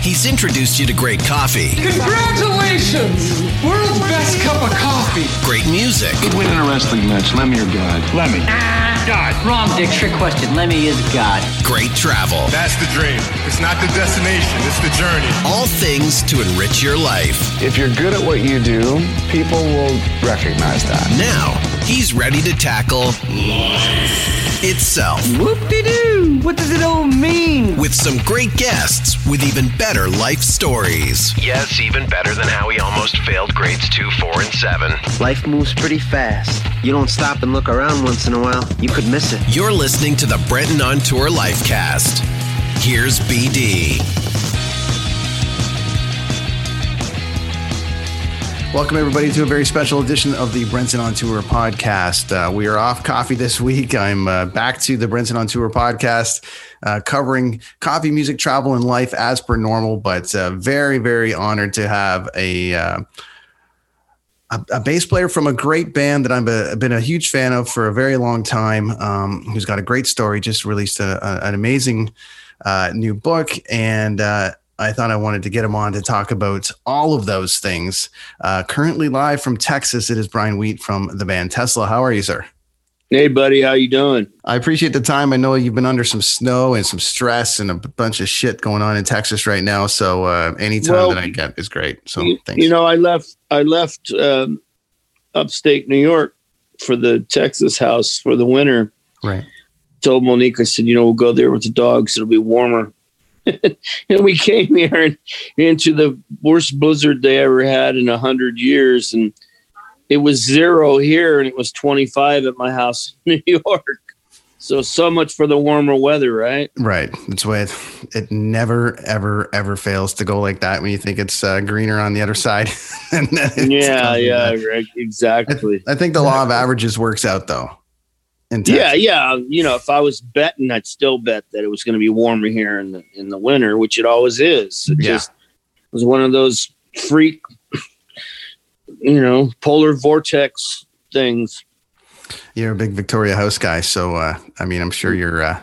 He's introduced you to great coffee, Congratulations! World's best cup of coffee. great music, Good win in a wrestling match. Lemmy or God? Lemmy. Ah, God. Wrong, Dick. Trick question. Lemmy is God. great travel. That's the dream. It's not the destination, it's the journey. All things to enrich your life. If you're good at what you do, people will recognize that. Now, he's ready to tackle life itself Whoop-de-doo. What does it all mean? with some great guests with even better life stories. Yes, even better than how he almost failed grades 2, 4, and 7. Life moves pretty fast. You don't stop and look around once in a while, you could miss it. You're listening to the Brenton on Tour Lifecast. Here's BD. Welcome, everybody, to a very special edition of the Brenton on Tour podcast. Uh, we are off coffee this week. I'm uh, back to the Brenton on Tour podcast, uh, covering coffee, music, travel, and life as per normal, but uh, very, very honored to have a. Uh, a, a bass player from a great band that I've been a huge fan of for a very long time, um, who's got a great story, just released a, a, an amazing uh, new book. And uh, I thought I wanted to get him on to talk about all of those things. Uh, currently live from Texas, it is Brian Wheat from the band Tesla. How are you, sir? Hey, buddy, how you doing? I appreciate the time. I know you've been under some snow and some stress and a bunch of shit going on in Texas right now. So uh, anytime Well, that I get is great. So you, thanks. you know, I left. I left um, upstate New York for the Texas house for the winter. right. Told Monique, I said, you know, we'll go there with the dogs. It'll be warmer. and we came here and into the worst blizzard they ever had in a hundred years, and it was zero here, and it was twenty five at my house in New York. So so much for the warmer weather, right? Right. That's why it, it never, ever, ever fails to go like that when you think it's uh, greener on the other side. Yeah, yeah, right, exactly. I think the law of averages works out though. Yeah, yeah. You know, if I was betting, I'd still bet that it was going to be warmer here in the in the winter, which it always is. It Yeah. just was one of those freak, you know, polar vortex things. You're a big Victoria House guy, so uh, I mean, I'm sure you're uh,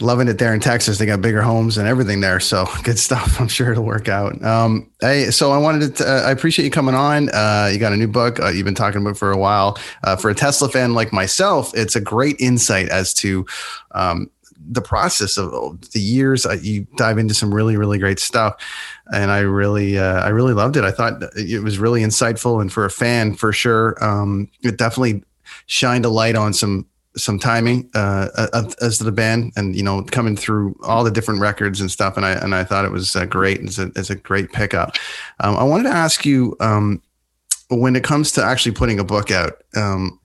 loving it there in Texas. They got bigger homes and everything there, so good stuff. I'm sure it'll work out. Um, hey, so I wanted to. Uh, I appreciate you coming on. Uh, you got a new book uh, you've been talking about for a while. Uh, for a Tesla fan like myself, it's a great insight as to. Um, the process of the years uh, you dive into some really really great stuff and i really uh, i really loved it i thought it was really insightful and for a fan for sure um, it definitely shined a light on some some timing uh, uh, as to the band and you know coming through all the different records and stuff and I and I thought it was uh, great. It's a, it's a great pickup. Um, I wanted to ask you um, when it comes to actually putting a book out um,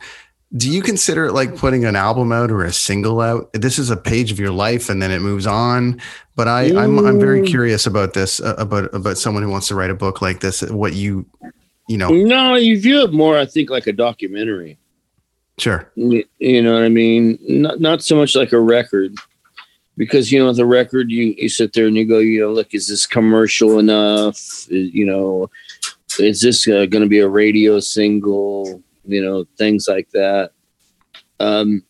do you consider it like putting an album out or a single out? This is a page of your life and then it moves on but I I'm, I'm very curious about this uh, about about someone who wants to write a book like this what you you know No, you view it more, I think, like a documentary. Sure You know what I mean? Not not so much like a record, because you know with a record, you you sit there and you go, you know, look, is this commercial enough? Is- You know, is this uh, going to be a radio single? You know, things like that. Um,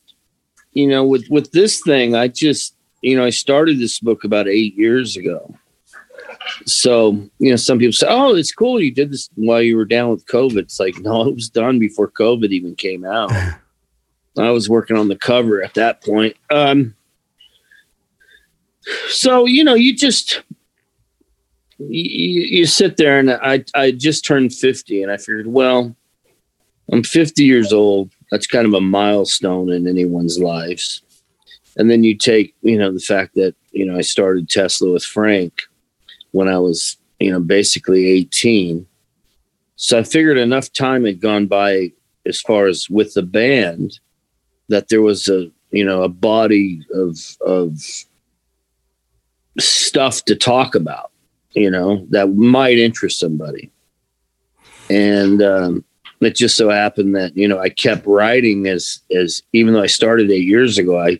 you know, with with this thing, I just you know I started this book about eight years ago. So you know, some people say, "Oh, it's cool you did this while you were down with COVID." It's like, no, it was done before COVID even came out. I was working on the cover at that point. Um, so you know, you just you, you sit there, and I I just turned fifty, and I figured, well, I'm 50 years old. That's kind of a milestone in anyone's lives. And then you take, you know, the fact that you know I started Tesla with Frank when I was, you know, basically 18. So I figured enough time had gone by as far as with the band that there was a you know a body of of stuff to talk about you know that might interest somebody and um, it just so happened that you know i kept writing as as even though i started eight years ago i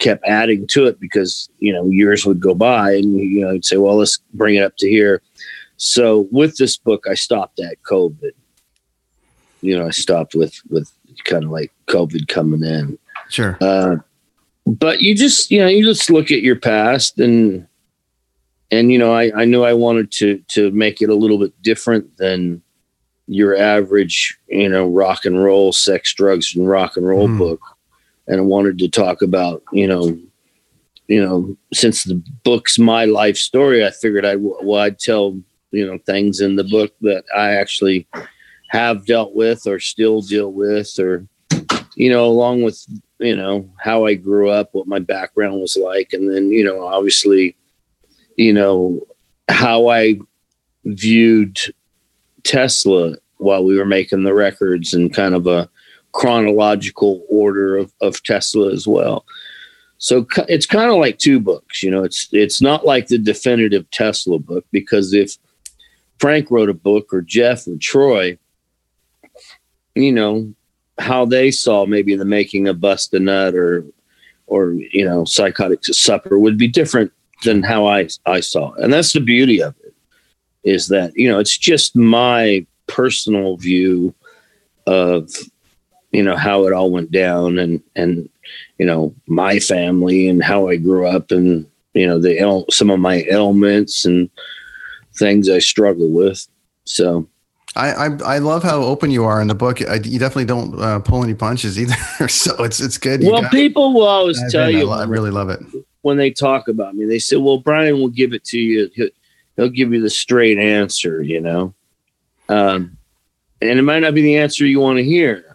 kept adding to it because you know years would go by and you know i'd say well let's bring it up to here so with this book i stopped at covid you know i stopped with with kind of like covid coming in sure uh, but you just you know you just look at your past and and you know, I, I knew I wanted to to make it a little bit different than your average, you know, rock and roll, sex, drugs, and rock and roll mm. book. And I wanted to talk about, you know, you know, since the book's my life story, I figured I well, I'd tell you know things in the book that I actually have dealt with or still deal with, or you know, along with you know how I grew up, what my background was like, and then you know, obviously, you know, how I viewed Tesla while we were making the records and kind of a chronological order of, of Tesla as well. So it's kind of like two books, you know. It's it's not like the definitive Tesla book because if Frank wrote a book or Jeff or Troy, you know, how they saw maybe the making of Bust a Nut or or you know, Psychotic to Supper would be different than how I I saw. It. And that's the beauty of it is that, you know, it's just my personal view of you know how it all went down and and you know my family and how I grew up and you know the some of my ailments and things I struggle with. So I, I, I love how open you are in the book. I, you definitely don't uh, pull any punches either, so it's it's good. You well, people will always tell you. I, I, really love it when they talk about me. They say, "Well, Brian will give it to you. He'll, he'll give you the straight answer," you know. Um, and it might not be the answer you want to hear.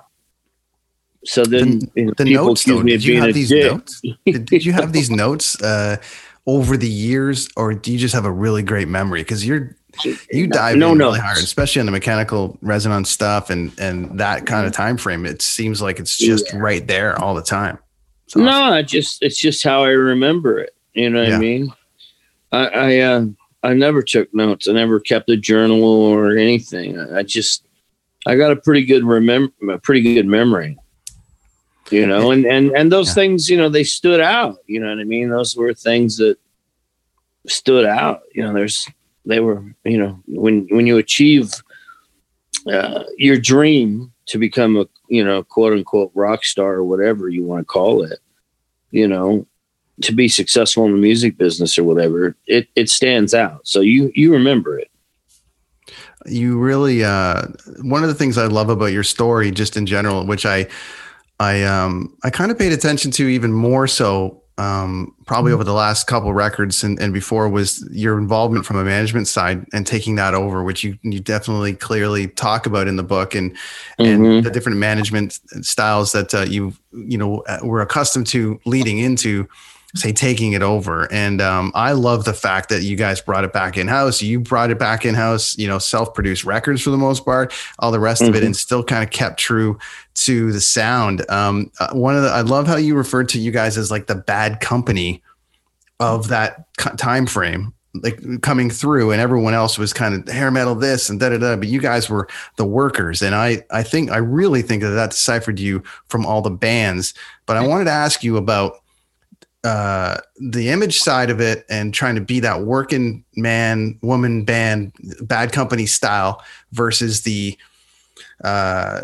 So then the, you know, the notes, though, did you have these dick. notes? did, did, you have these notes uh, over the years, or do you just have a really great memory? Because you're you dive no, no, really hard, especially on the mechanical resonance stuff and and that kind of time frame. It seems like it's just yeah. right there all the time. Awesome. No, it just it's just how I remember it. You know what yeah. I mean? I I, uh, I never took notes. I never kept a journal or anything. I, I just I got a pretty good remember, a pretty good memory. You know, and and and those yeah. things, you know, they stood out. You know what I mean? Those were things that stood out. You know, there's they were, you know, when when you achieve uh, your dream to become a you know quote unquote rock star or whatever you want to call it, you know, to be successful in the music business or whatever, it it stands out. So you you remember it you really uh, one of the things I love about your story, just in general, which I I um I kind of paid attention to even more so um, probably mm-hmm. over the last couple records and, and before was your involvement from a management side and taking that over, which you you definitely clearly talk about in the book and mm-hmm. and the different management styles that uh, you you know uh, were accustomed to leading into say taking it over. And um, I love the fact that you guys brought it back in house. You brought it back in house, you know, self produced records for the most part, all the rest mm-hmm. of it, mm-hmm. and still kind of kept true to the sound. Um, uh, one of the, I love how you referred to you guys as like the bad company of that time frame like coming through and everyone else was kind of hair metal this and da da da but you guys were the workers and i i think i really think that that deciphered you from all the bands but i wanted to ask you about uh, the image side of it and trying to be that working man, woman band, bad company style versus the, uh,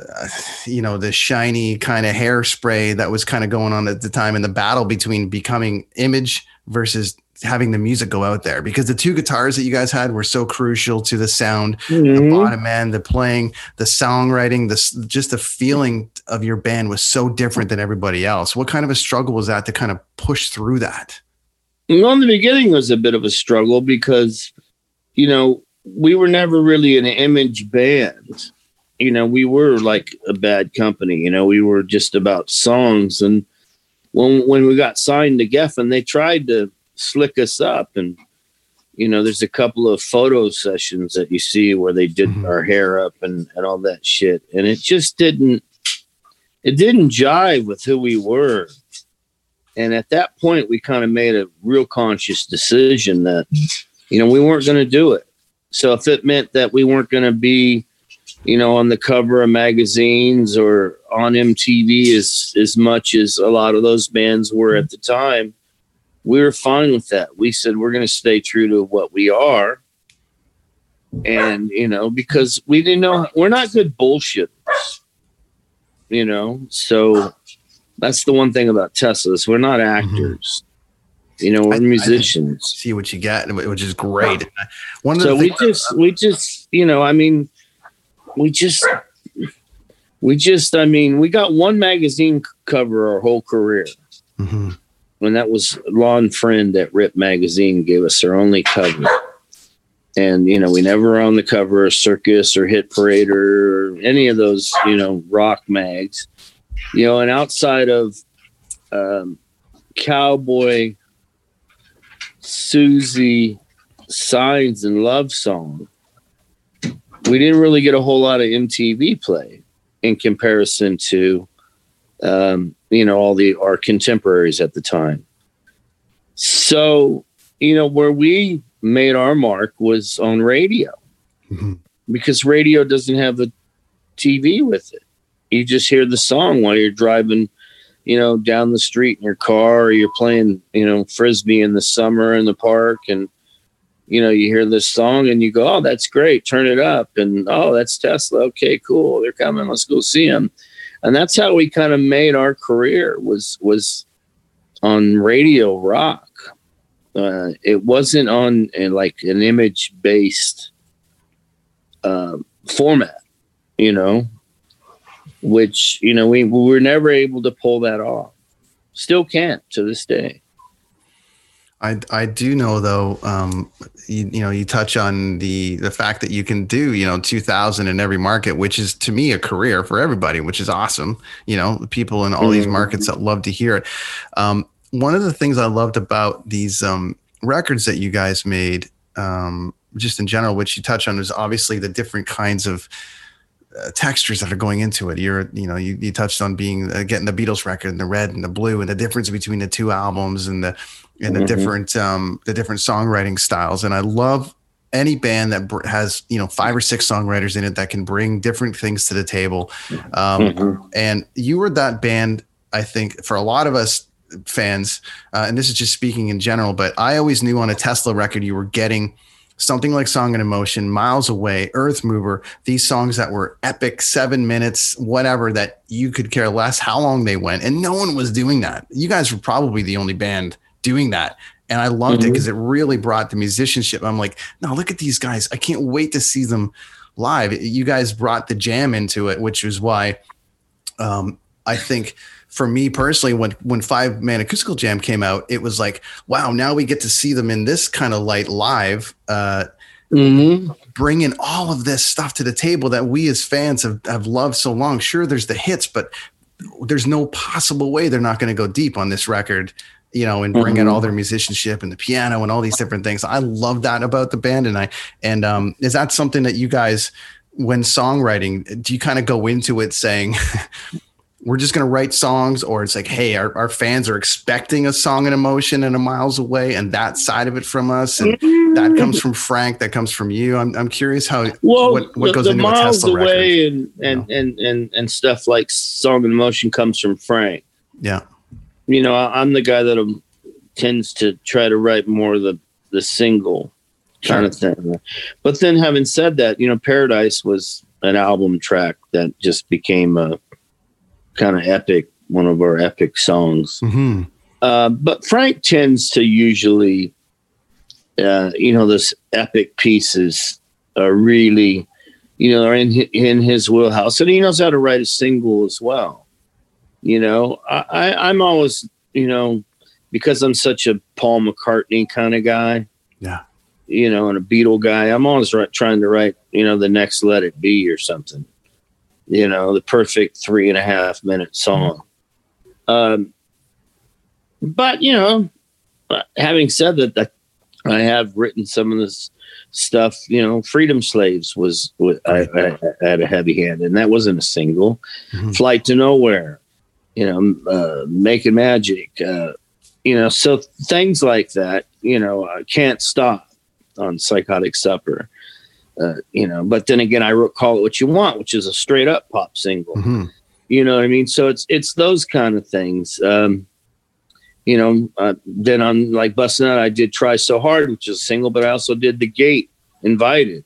you know, the shiny kind of hairspray that was kind of going on at the time in the battle between becoming image versus having the music go out there because the two guitars that you guys had were so crucial to the sound, mm-hmm. the bottom end, the playing, the songwriting, this just the feeling of your band was so different than everybody else. What kind of a struggle was that to kind of push through that? Well, in the beginning was a bit of a struggle because, you know, we were never really an image band. You know, we were like a bad company. You know, we were just about songs. And when when we got signed to Geffen, they tried to slick us up. And, you know, there's a couple of photo sessions that you see where they did mm-hmm. our hair up and, and all that shit. And it just didn't, it didn't jive with who we were. And at that point, we kind of made a real conscious decision that, you know, we weren't going to do it. So if it meant that we weren't going to be, you know, on the cover of magazines or on MTV as as much as a lot of those bands were at the time, we were fine with that. We said we're going to stay true to what we are. And, you know, because we didn't know we're not good bullshitters, you know. So that's the one thing about Teslas. We're not mm-hmm. actors. You know, we're I- I musicians. see what you get, which is great. One of the so we just we just you know i mean we just we just i mean we got one magazine cover our whole career Mhm. And that was Lonn Friend at rip magazine gave us their only cover. And you know we never were on the cover of circus or hit parade or any of those you know rock mags. You know and outside of um, cowboy susie signs and love song we didn't really get a whole lot of mtv play in comparison to um, you know all the our contemporaries at the time. So you know where we made our mark was on radio. Mhm. because radio doesn't have the tv with it. You just hear the song while you're driving you know down the street in your car or you're playing you know frisbee in the summer in the park and you know you hear this song and you go oh that's great turn it up and oh that's tesla okay cool they're coming let's go see them and that's how we kind of made our career was was on radio rock. Uh, it wasn't on uh, like an image based uh, format you know? Which you know we, we were never able to pull that off. Still can't to this day I, I do know though, um, you, you know, you touch on the the fact that you can do, you know, 2000 in every market, which is to me a career for everybody, which is awesome. You know, people in all these Mhm. markets that love to hear it. Um, one of the things I loved about these um, records that you guys made, um, just in general, which you touch on, is obviously the different kinds of uh, textures that are going into it. You're, you know, you, you touched on being uh, getting the Beatles record and the red and the blue and the difference between the two albums and the and the Mhm. different um, the different songwriting styles. And I love any band that br- has you know five or six songwriters in it that can bring different things to the table. Um, Mhm. And you were that band, I think, for a lot of us fans. Uh, and this is just speaking in general, but I always knew on a Tesla record you were getting something like Song and Emotion, Miles Away, Earth Mover, these songs that were epic, seven minutes, whatever, that you could care less how long they went. And no one was doing that. You guys were probably the only band doing that. And I loved it Mhm. because it really brought the musicianship. I'm like, no, look at these guys. I can't wait to see them live. You guys brought the jam into it, which is why um, I think for me personally, when when Five Man Acoustical Jam came out, it was like, wow, now we get to see them in this kind of light live, uh, Mhm. bringing all of this stuff to the table that we as fans have, have loved so long. Sure, there's the hits, but there's no possible way they're not going to go deep on this record, you know, and bring in Mhm. all their musicianship and the piano and all these different things. I love that about the band, and I and um, is that something that you guys, when songwriting, do you kind of go into it saying? we're just going to write songs or it's like hey our, our fans are expecting a song and emotion and a miles away and that side of it from us and that comes from frank that comes from you. I'm, I'm curious how well what, what the, goes the into a miles tesla record away and and, and and and stuff like song and emotion comes from frank. Yeah. You know I, i'm the guy that um, tends to try to write more of the the single kind of thing. But then having said that you know paradise was an album track that just became a kind of epic one of our epic songs hmm uh, but Frank tends to usually, uh, you know, those epic pieces are really, you know, are in in his wheelhouse, and he knows how to write a single as well. You know, I, I I'm always, you know, because I'm such a Paul McCartney kind of guy. Yeah. You know, and a Beatle guy, I'm always trying to write, you know, the next Let It Be or something. You know, the perfect three and a half minute song. Um, but you know, uh, having said that, that I have written some of this stuff. You know, Freedom Slaves was, I, I, I had a heavy hand, and that wasn't a single. Mhm. Flight to Nowhere, you know, uh, Making Magic, uh, you know, so things like that. You know, I can't stop on Psychotic Supper. Uh, you know, but then again, I wrote "Call It What You Want," which is a straight up pop single hmm you know what I mean? So it's it's those kind of things. Um, you know, uh, then on like Bust a Nut, I did try so hard, which is a single, but I also did the gate invited,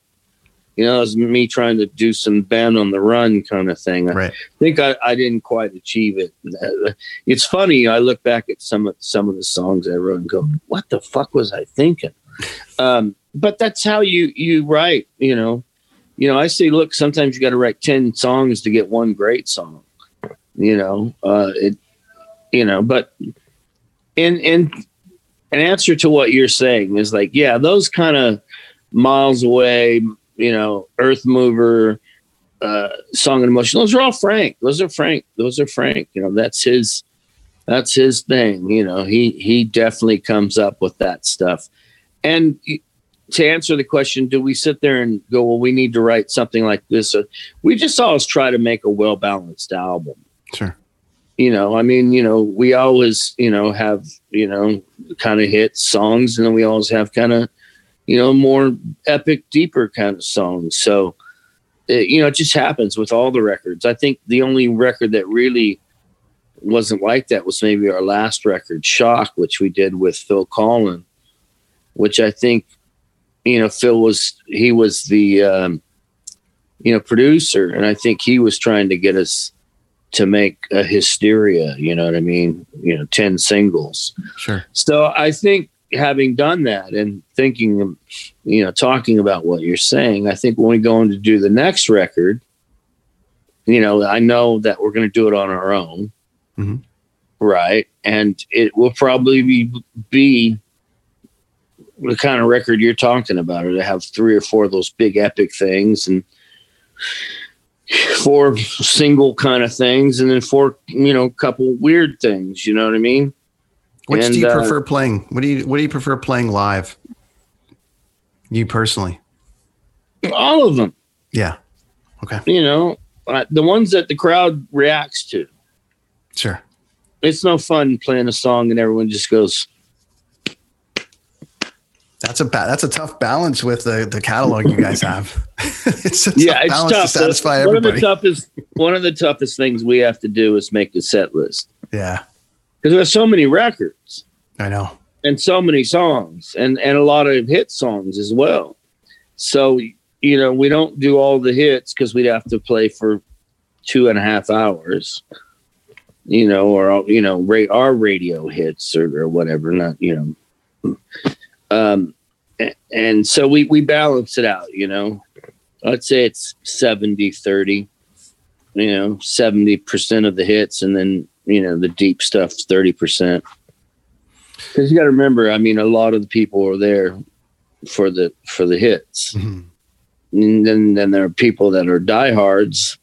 You know, it was me trying to do some band on the run kind of thing. Right. I think I, I didn't quite achieve it. It's funny. I look back at some of some of the songs I wrote and go, "What the fuck was I thinking?" Um, but that's how you you write. You know, you know. I say, look, sometimes you got to write ten songs to get one great song. You know, uh, it. You know, but in in an answer to what you're saying is like, yeah, those kind of miles away, you know, Earth Mover, uh, Song and Emotion. Those are all Frank. Those are Frank. Those are Frank. You know, that's his. That's his thing. You know, he he definitely comes up with that stuff. And to answer the question, do we sit there and go, well, we need to write something like this? Uh, we just always try to make a well balanced album. Sure. You know, I mean, you know, we always, you know, have, you know, kind of hit songs, and then we always have kind of you know, more epic, deeper kind of songs. So, it, you know, it just happens with all the records. I think the only record that really wasn't like that was maybe our last record, Shock, which we did with Phil Collen, which I think, you know, Phil was, he was the, um, you know, producer. And I think he was trying to get us to make a hysteria, you know what I mean? You know, 10 singles. Sure. So I think having done that and thinking, you know, talking about what you're saying, I think when we go in to do the next record, you know, I know that we're going to do it on our own. Mm-hmm. Right. And it will probably be, be the kind of record you're talking about, or to have three or four of those big epic things and four single kind of things, and then four, you know, couple weird things. You know what I mean? Which And, do you uh, prefer playing? What do you What do you prefer playing live? You personally? All of them. Yeah. Okay. You know, uh, the ones that the crowd reacts to. Sure. It's no fun playing a song and everyone just goes, That's a ba- that's a tough balance with the the catalog you guys have. it's a tough yeah, it's balance tough. to satisfy one everybody. of the toughest one of the toughest things we have to do is make the set list yeah, because there's so many records I know. and so many songs and and a lot of hit songs as well. So you know we don't do all the hits because we'd have to play for two and a half hours. You know, or you know, ra- our radio hits or, or whatever. Not you know, um, and so we we balance it out. You know, I'd say it's 70 30 you know 70% of the hits and then you know the deep stuff's 30% because you got to remember i mean a lot of the people are there for the for the hits Mhm. and then then there are people that are diehards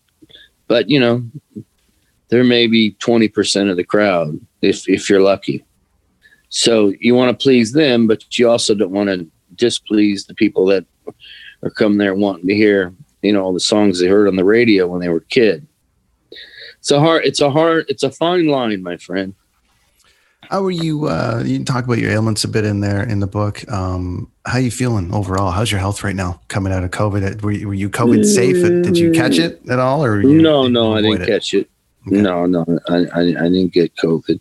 but you know there may be 20% of the crowd if if you're lucky so you want to please them but you also don't want to displease the people that are coming there wanting to hear you know all the songs they heard on the radio when they were a kid it's a hard it's a hard it's a fine line my friend How are you? Uh, you talk about your ailments a bit in there in the book. Um, how you feeling overall? How's your health right now coming out of COVID? Were you, were you COVID safe? Did you catch it at all? Or you, no did no i didn't it? catch it Okay. no no I, I i didn't get covid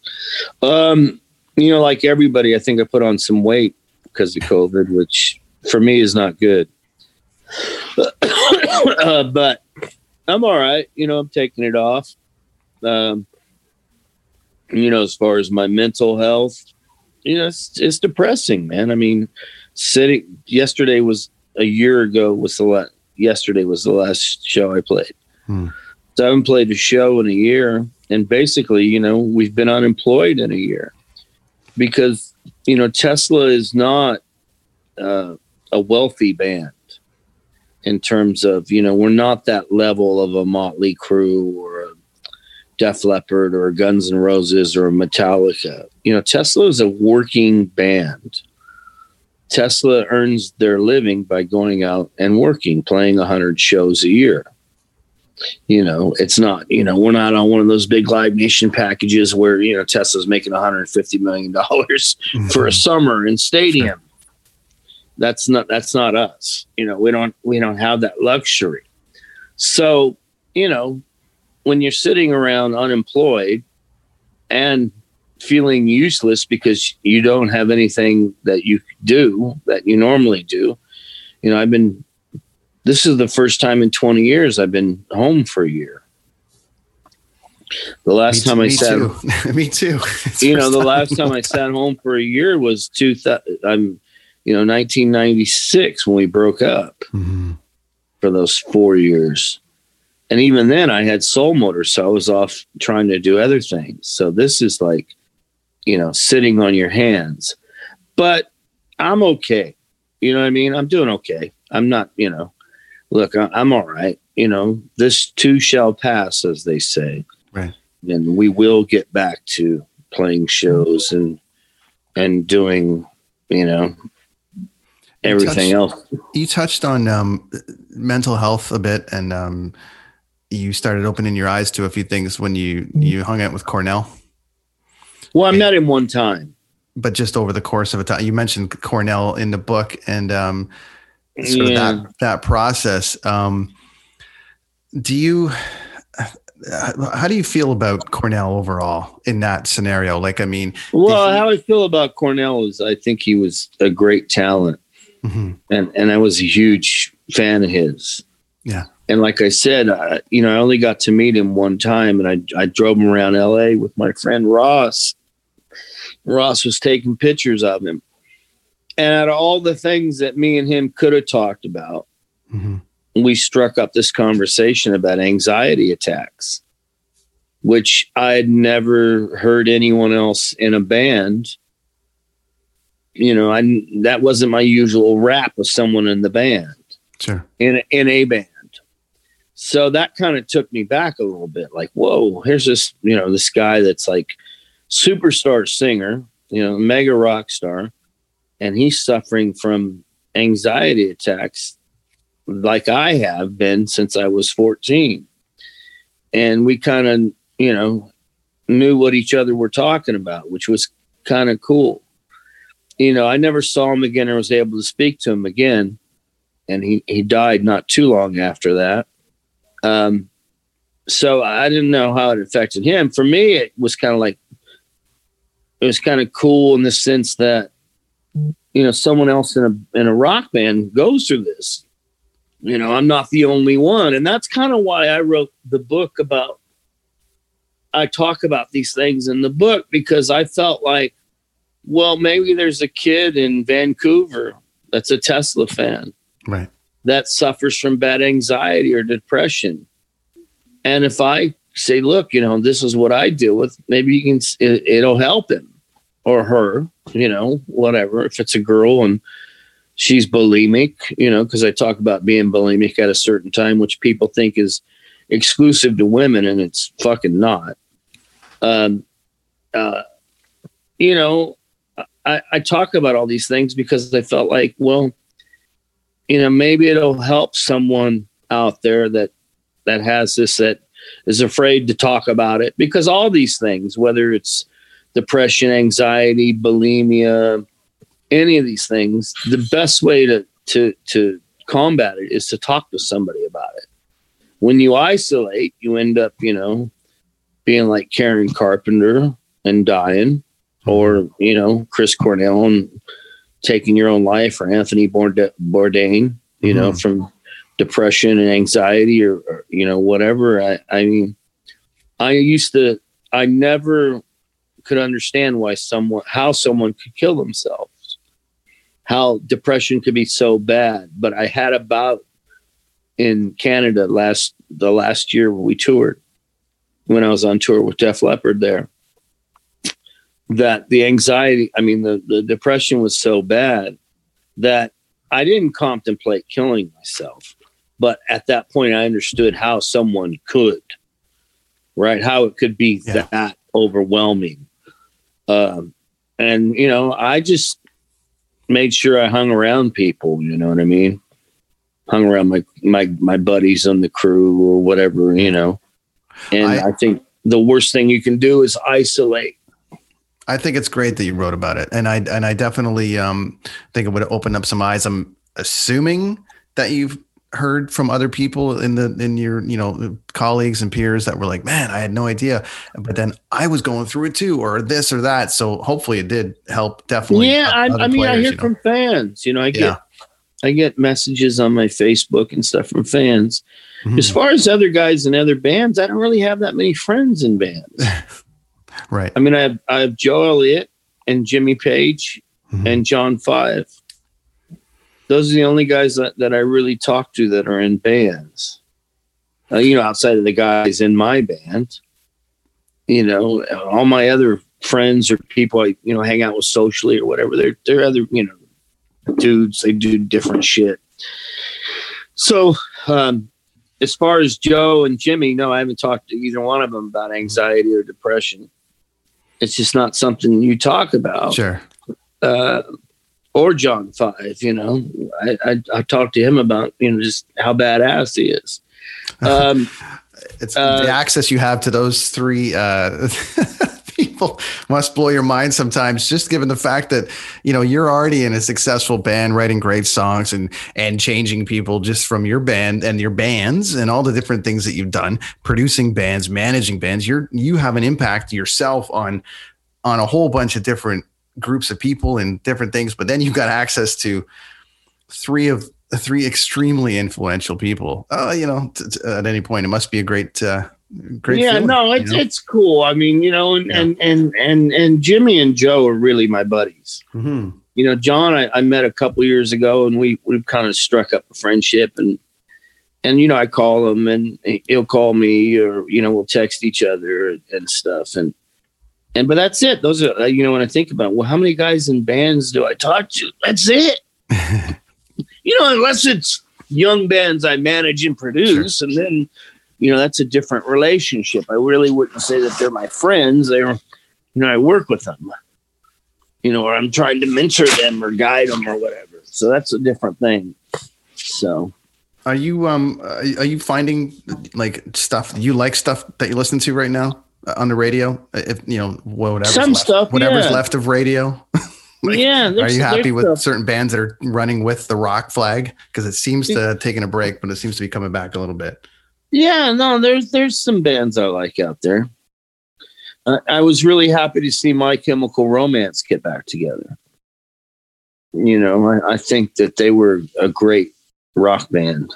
um you know like everybody i think i put on some weight because of covid which for me is not good. Uh, but i'm all right you know i'm taking it off. Um you know as far as my mental health you know it's, it's depressing man. I mean sitting yesterday was a year ago was the last yesterday was the last show i played. Hmm. so i haven't played a show in a year and basically you know we've been unemployed in a year because you know tesla is not uh, a wealthy band in terms of you know we're not that level of a motley crue or a def leppard or guns N' roses or metallica. You know tesla is a working band. Tesla earns their living by going out and working playing 100 shows a year you know it's not you know we're not on one of those big live nation packages where you know tesla's making 150 million dollars mm-hmm. for a summer in stadium. That's not that's not us. You know we don't we don't have that luxury. So you know when you're sitting around unemployed and feeling useless because you don't have anything that you do that you normally do you know i've been this is the first time in 20 years I've been home for a year. The last Me time too- I sat, too. me too. It's you know, the last time I sat home for a year was two. Th- I'm, you know, 1996 when we broke up Mhm. for those four years, and even then I had Soulmotor, so I was off trying to do other things. So this is like, you know, sitting on your hands, but I'm okay. You know what I mean? I'm doing okay. I'm not, you know, look, I- I'm all right. You know, this too shall pass, as they say Right. and we will get back to playing shows and and doing you know everything touched- else You touched on um, mental health a bit, and um, you started opening your eyes to a few things when you you hung out with Cornell. well i met him one time But just over the course of a time, you mentioned Cornell in the book, and um, sort of that that process. Um, do you? How do you feel about Cornell overall in that scenario? Like, I mean, well he- how i feel about cornell is i think he was a great talent mhm, and and i was a huge fan of his Yeah. and like i said I, you know i only got to meet him one time and i i drove him around la with my friend ross ross was taking pictures of him and out of all the things that me and him could have talked about mhm, we struck up this conversation about anxiety attacks, which I had never heard anyone else in a band. You know, I that wasn't my usual rap of someone in the band sure, in in a band. So that kind of took me back a little bit. Like, whoa, here's this you know this guy that's like superstar singer, you know, mega rock star, and he's suffering from anxiety attacks like I have been since I was 14. And we kind of, you know, knew what each other were talking about, which was kind of cool. You know, I never saw him again or was able to speak to him again. And he, he died not too long after that. Um, so I didn't know how it affected him. For me, it was kind of like, it was kind of cool in the sense that, you know, someone else in a, in a rock band goes through this. You know i'm not the only one. And that's kind of why i wrote the book about i talk about these things in the book because i felt like well maybe there's a kid in vancouver that's a tesla fan right, that suffers from bad anxiety or depression. And if i say look you know this is what i deal with maybe you can it, it'll help him or her you know whatever if it's a girl and she's bulimic, you know, because I talk about being bulimic at a certain time, which people think is exclusive to women, and it's fucking not. Um, uh, you know, I, I talk about all these things because I felt like, well, you know, maybe it'll help someone out there that that has this that is afraid to talk about it because all these things, whether it's depression, anxiety, bulimia, any of these things, the best way to to to combat it is to talk to somebody about it. When you isolate, you end up, you know, being like Karen Carpenter and dying, or you know, Chris Cornell and taking your own life, or Anthony Bourda- Bourdain, you know, mm-hmm. from depression and anxiety, or, or you know, whatever. I, I mean, I used to, I never could understand why someone, how someone could kill themselves how depression could be so bad. But I had about in Canada last the last year when we toured, when I was on tour with Def Leppard there. That the anxiety, I mean, the, the depression was so bad that I didn't contemplate killing myself. But at that point, I understood how someone could, right? How it could be Yeah. that overwhelming. Um, and, you know, I just made sure I hung around people. You know what I mean? Hung around my my my buddies on the crew or whatever. You know, and I- I, think the worst thing you can do is isolate. I think it's great that you wrote about it, and I and I definitely um, think it would open up some eyes. I'm assuming that you've heard from other people in the in your you know colleagues and peers that were like, man, I had no idea, but then I was going through it too, or this or that. So hopefully it did help. Definitely, yeah, I, I mean, I hear you know. from fans. You know, I get Yeah. I get messages on my Facebook and stuff from fans. Mm-hmm. As far as other guys in other bands, I don't really have that many friends in bands. right. I mean, I have I have Joe Elliott and Jimmy Page mm-hmm. and John Five. Those are the only guys that, that I really talk to that are in bands. Uh, you know, outside of the guys in my band, you know, all my other friends or people I you know hang out with socially or whatever. They're they're other you know dudes. They do different shit. So um, as far as Joe and Jimmy, no, I haven't talked to either one of them about anxiety or depression. It's just not something you talk about. Sure. Uh, or John Five, you know, I, I, I talked to him about you know just how badass he is. Um, it's uh, the access you have to those three uh, people must blow your mind sometimes just given the fact that you know you're already in a successful band writing great songs and and changing people just from your band and your bands and all the different things that you've done producing bands managing bands you're you have an impact yourself on on a whole bunch of different groups of people and different things but then you've got access to three of three extremely influential people uh, you know t- t- at any point it must be a great uh, great. Yeah, feeling, no, it's you know? it's cool. I mean, you know, and yeah. and and and and Jimmy and Joe are really my buddies. Mm-hmm. You know, John, I, I met a couple years ago, and we we've kind of struck up a friendship, and and you know, I call him, and he'll call me, or you know, we'll text each other and stuff, and and but that's it. Those are you know, when I think about it, well, how many guys in bands do I talk to? That's it. you know, unless it's young bands I manage and produce, sure. and then you know, that's a different relationship. I really wouldn't say that they're my friends. They're, you know, I work with them, you know, or I'm trying to mentor them or guide them or whatever. So that's a different thing. So. Are you um are you finding like stuff you like stuff that you listen to right now uh, on the radio? If you know whatever some left, stuff, whatever's yeah. left of radio. like, yeah, are you happy with stuff. certain bands that are running with the rock flag? Because it seems to have taken a break, but it seems to be coming back a little bit. Yeah, no, there's there's some bands I like out there. Uh, I was really happy to see My Chemical Romance get back together. You know, I, I think that they were a great rock band,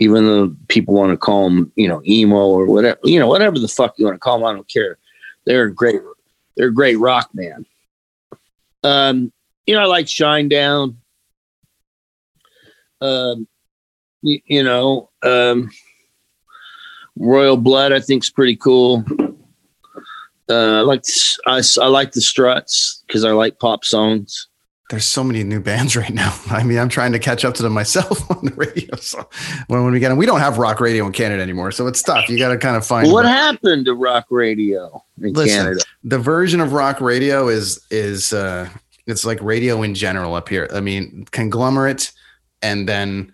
even though people want to call them, you know, emo or whatever, you know, whatever the fuck you want to call them. I don't care. They're a great, they're a great rock band. Um, you know, I like Shinedown. Um, you, you know, um, Royal Blood, I think, is pretty cool. Uh, I like I, I like the Struts because I like pop songs. There's so many new bands right now. I mean, I'm trying to catch up to them myself on the radio. So when, when we get them, we don't have rock radio in Canada anymore, so it's tough. You got to kind of find what happened to rock radio in Listen, Canada. The version of rock radio is is uh, it's like radio in general up here. I mean, conglomerate, and then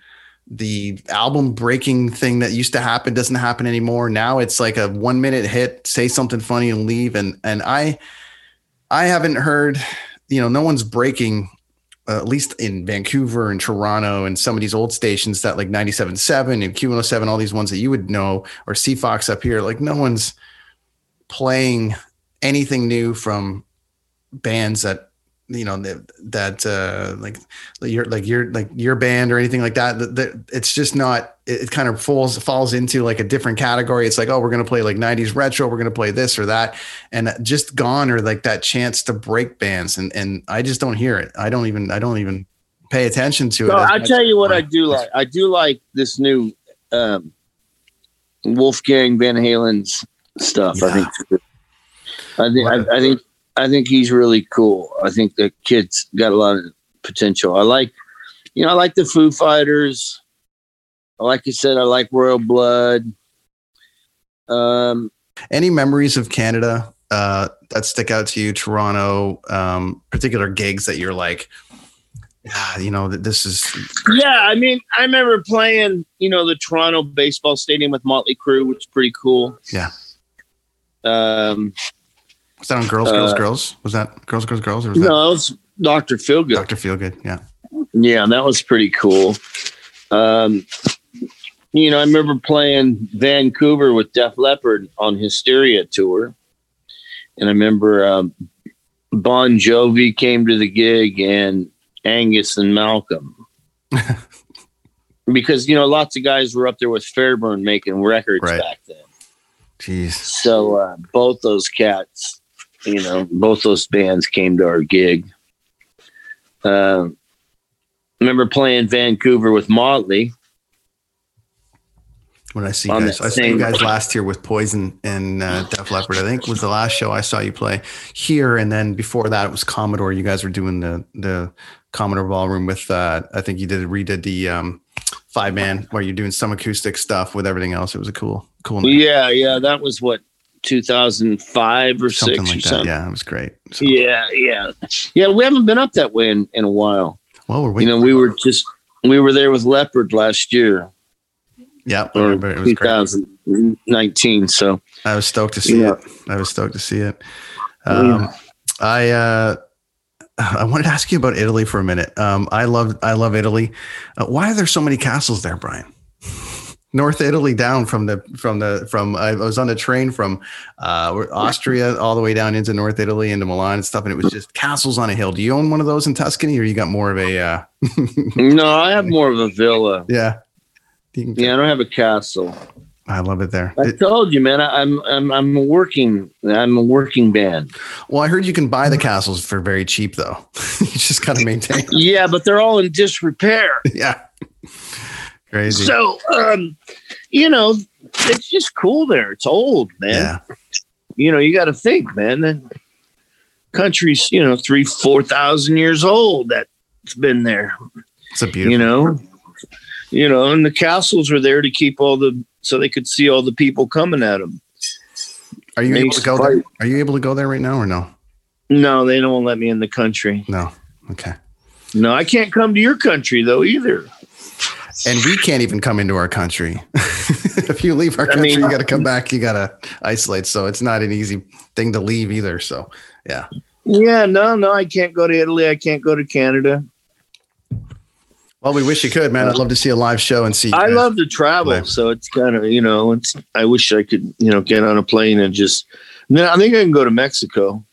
the album breaking thing that used to happen doesn't happen anymore. Now it's like a one minute hit, say something funny and leave. And and I I haven't heard, you know, no one's breaking uh, at least in Vancouver and Toronto and some of these old stations that like 97.7 and Q107, all these ones that you would know, or CFOX up here, like no one's playing anything new from bands that you know that, that uh like your like your like your band or anything like that, that, it's just not it, it, kind of falls falls into like a different category. It's like oh we're going to play like 90s retro we're going to play this or that. And just gone or like that chance to break bands and and i just don't hear it. I don't even i don't even pay attention to it. I tell you what i do like. I do like this new um wolfgang van halen's stuff yeah. i think. I think I, I, think I think he's really cool. I think the kid's got a lot of potential. I like, you know, I like the Foo Fighters. Like you said, I like Royal Blood. Um, Any memories of Canada uh, that stick out to you? Toronto, um, particular gigs that you're like, ah, you know, this is. Yeah, I mean, I remember playing, you know, the Toronto baseball stadium with Motley Crue, which is pretty cool. Yeah. Um, was that on Girls, Girls, uh, Girls? Was that Girls, Girls, Girls? Or was no, that, that was Doctor Feelgood. Doctor Feelgood, yeah. Yeah, that was pretty cool. Um, you know, I remember playing Vancouver with Def Leppard on Hysteria tour, and I remember um, Bon Jovi came to the gig and Angus and Malcolm. because you know lots of guys were up there with Fairbairn making records Right. back then. Jeez. So uh, both those cats, you know, both those bands came to our gig. Uh, remember playing Vancouver with Motley. When I see you guys, I saw you guys last year with Poison and uh, Def Leppard. I think was the last show I saw you play here, and then before that it was Commodore. You guys were doing the the Commodore Ballroom with. Uh, I think you did redid the um, five man where you're doing some acoustic stuff with everything else. It was a cool cool night. Yeah, yeah, that was what 2005 or something six like or that. something. Yeah, it was great. So, Yeah, yeah, yeah. We haven't been up that way in, in a while. well, we're You know, we were just we were there with Leopard last year yeah, I remember it was great. 2019. So I was stoked to see Yeah. it. I was stoked to see it. Um, I uh, I wanted to ask you about Italy for a minute. Um, I love I love Italy. Uh, why are there so many castles there, Brian? North Italy down from the from the from I was on the train from uh, Austria all the way down into North Italy into Milan and stuff, and it was just castles on a hill. Do you own one of those in Tuscany, or you got more of a uh, no, I have more of a villa. yeah? Yeah, I don't have a castle. I love it there. I told you, man. I, I'm I'm I'm a working I'm a working band. well, I heard you can buy the castles for very cheap, though. you just got to maintain. them. Yeah, but they're all in disrepair. yeah, crazy. So, um, you know, it's just cool there. It's old, man. yeah, You know, you got to think, man. The country's you know three four thousand years old. That's been there. it's a beautiful. You know, you know, and the castles were there to keep all the so they could see all the people coming at them. Are you able to go there? Are you able to go there right now or no? No, they don't let me in the country. No. Okay. No, I can't come to your country though either. And we can't even come into our country. if you leave our I country, mean- you got to come back. You got to isolate. So it's not an easy thing to leave either. So yeah. Yeah, no, no, I can't go to Italy. I can't go to Canada. Well, we wish you could, man. I'd love to see a live show and see. I guys. love to travel, so it's kind of you know, it's. I wish I could you know get on a plane and just. No, I think I can go to Mexico.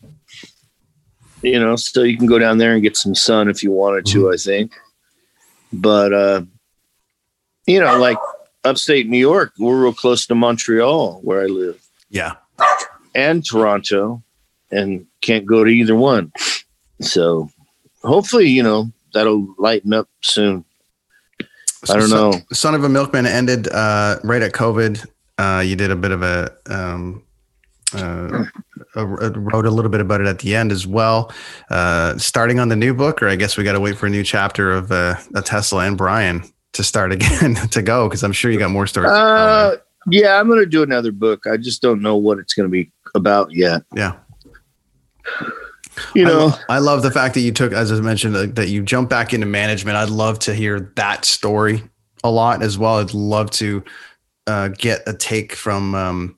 You know, so you can go down there and get some sun if you wanted to. I think, but uh, you know, like upstate New York, we're real close to Montreal, where I live, Yeah. and Toronto, and can't go to either one. So, hopefully, you know, that'll lighten up soon. I don't know. Son of a Milkman ended uh, right at COVID. Uh, you did a bit of a, um, uh, uh, wrote a little bit about it at the end as well. Uh, starting on the new book, or I guess we got to wait for a new chapter of uh, a Tesla and Brian to start again to go because I'm sure you got more stories. Uh, yeah, I'm going to do another book. I just don't know what it's going to be about yet. yeah. You I know, lo- I, love the fact that you took, as I mentioned, uh, that you jumped back into management. I'd love to hear that story a lot as well. I'd love to uh, get a take from um,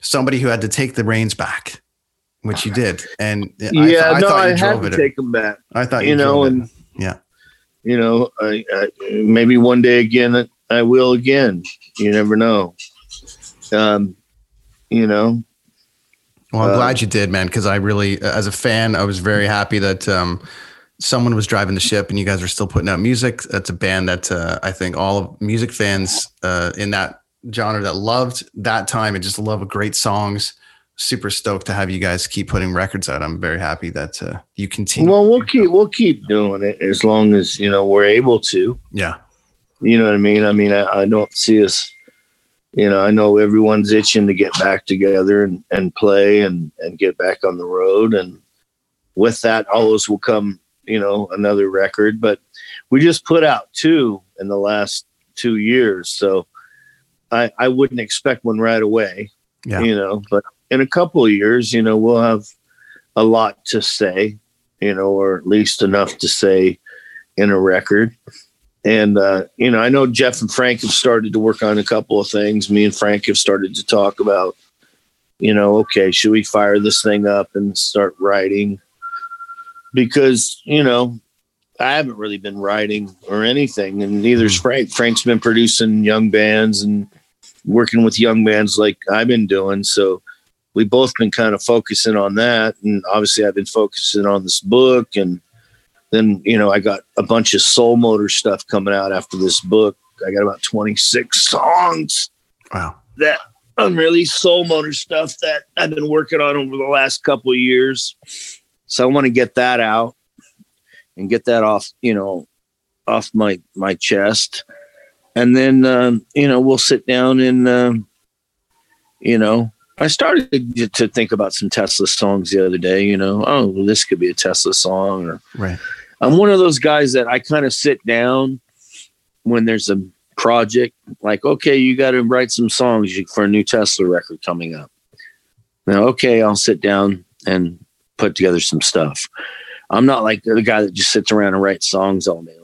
somebody who had to take the reins back, which you did. And I, th- yeah, I no, thought I you had drove to it. take them back. I thought you you, know, and it. yeah, you know, I, I, maybe one day again I will again. You never know. Um, you know, Well, I'm Uh, glad you did, man, because I really, as a fan, I was very happy that um, someone was driving the ship and you guys are still putting out music. That's a band that uh, I think all of music fans uh, in that genre that loved that time and just love great songs. Super stoked to have you guys keep putting records out. I'm very happy that uh, you continue. well, we'll keep we'll keep doing it as long as you know we're able to. yeah, You know what I mean? I mean, I, I don't see us. You know, I know everyone's itching to get back together and, and play and, and get back on the road. And with that, always will come, you know, another record. But we just put out two in the last two years. So I, I wouldn't expect one right away, Yeah. you know, but in a couple of years, you know, we'll have a lot to say, you know, or at least enough to say in a record. And uh, you know, I know Jeff and Frank have started to work on a couple of things. Me and Frank have started to talk about, you know, okay, should we fire this thing up and start writing? Because you know, I haven't really been writing or anything, and neither's Frank. Frank's been producing young bands and working with young bands like I've been doing. So we both been kind of focusing on that, and obviously I've been focusing on this book and then you know I got a bunch of Soulmotor stuff coming out after this book. I got about 26 songs. Wow. That unreleased Soulmotor stuff that I've been working on over the last couple of years. So I want to get that out and get that off, you know, off my my chest, and then um, you know we'll sit down and um, you know I started to, think about some Tesla songs the other day. You know, oh, well, this could be a Tesla song, or Right. I'm one of those guys that I kind of sit down when there's a project like, okay, you got to write some songs for a new Tesla record coming up. Now, okay, I'll sit down and put together some stuff. I'm not like the guy that just sits around and writes songs all day.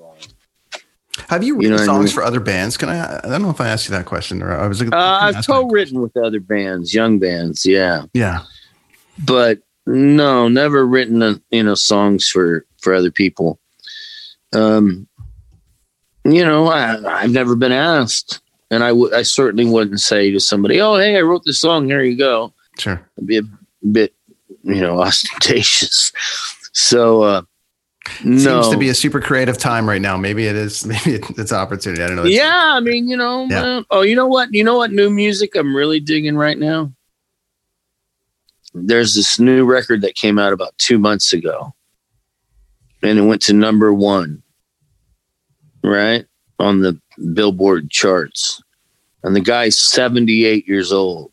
Have you You written know what I songs mean? for other bands? Can I? I don't know if I asked you that question or I was. Uh, I've co-written with other bands, young bands, yeah, Yeah. but no, never written, you know, songs for for other people. Um, you know, I, I've never been asked, and I would, I certainly wouldn't say to somebody, "Oh, hey, I wrote this song. Here you go." Sure. It'd be a bit, you know, ostentatious. So, uh, no, Seems to be a super creative time right now. Maybe it is. Maybe it's an opportunity. I don't know. It's- yeah, I mean, you know, Yeah. uh, oh, you know what? You know what new music I'm really digging right now? There's this new record that came out about two months ago, and it went to number one, right? On the Billboard charts. And the guy's 78 years old.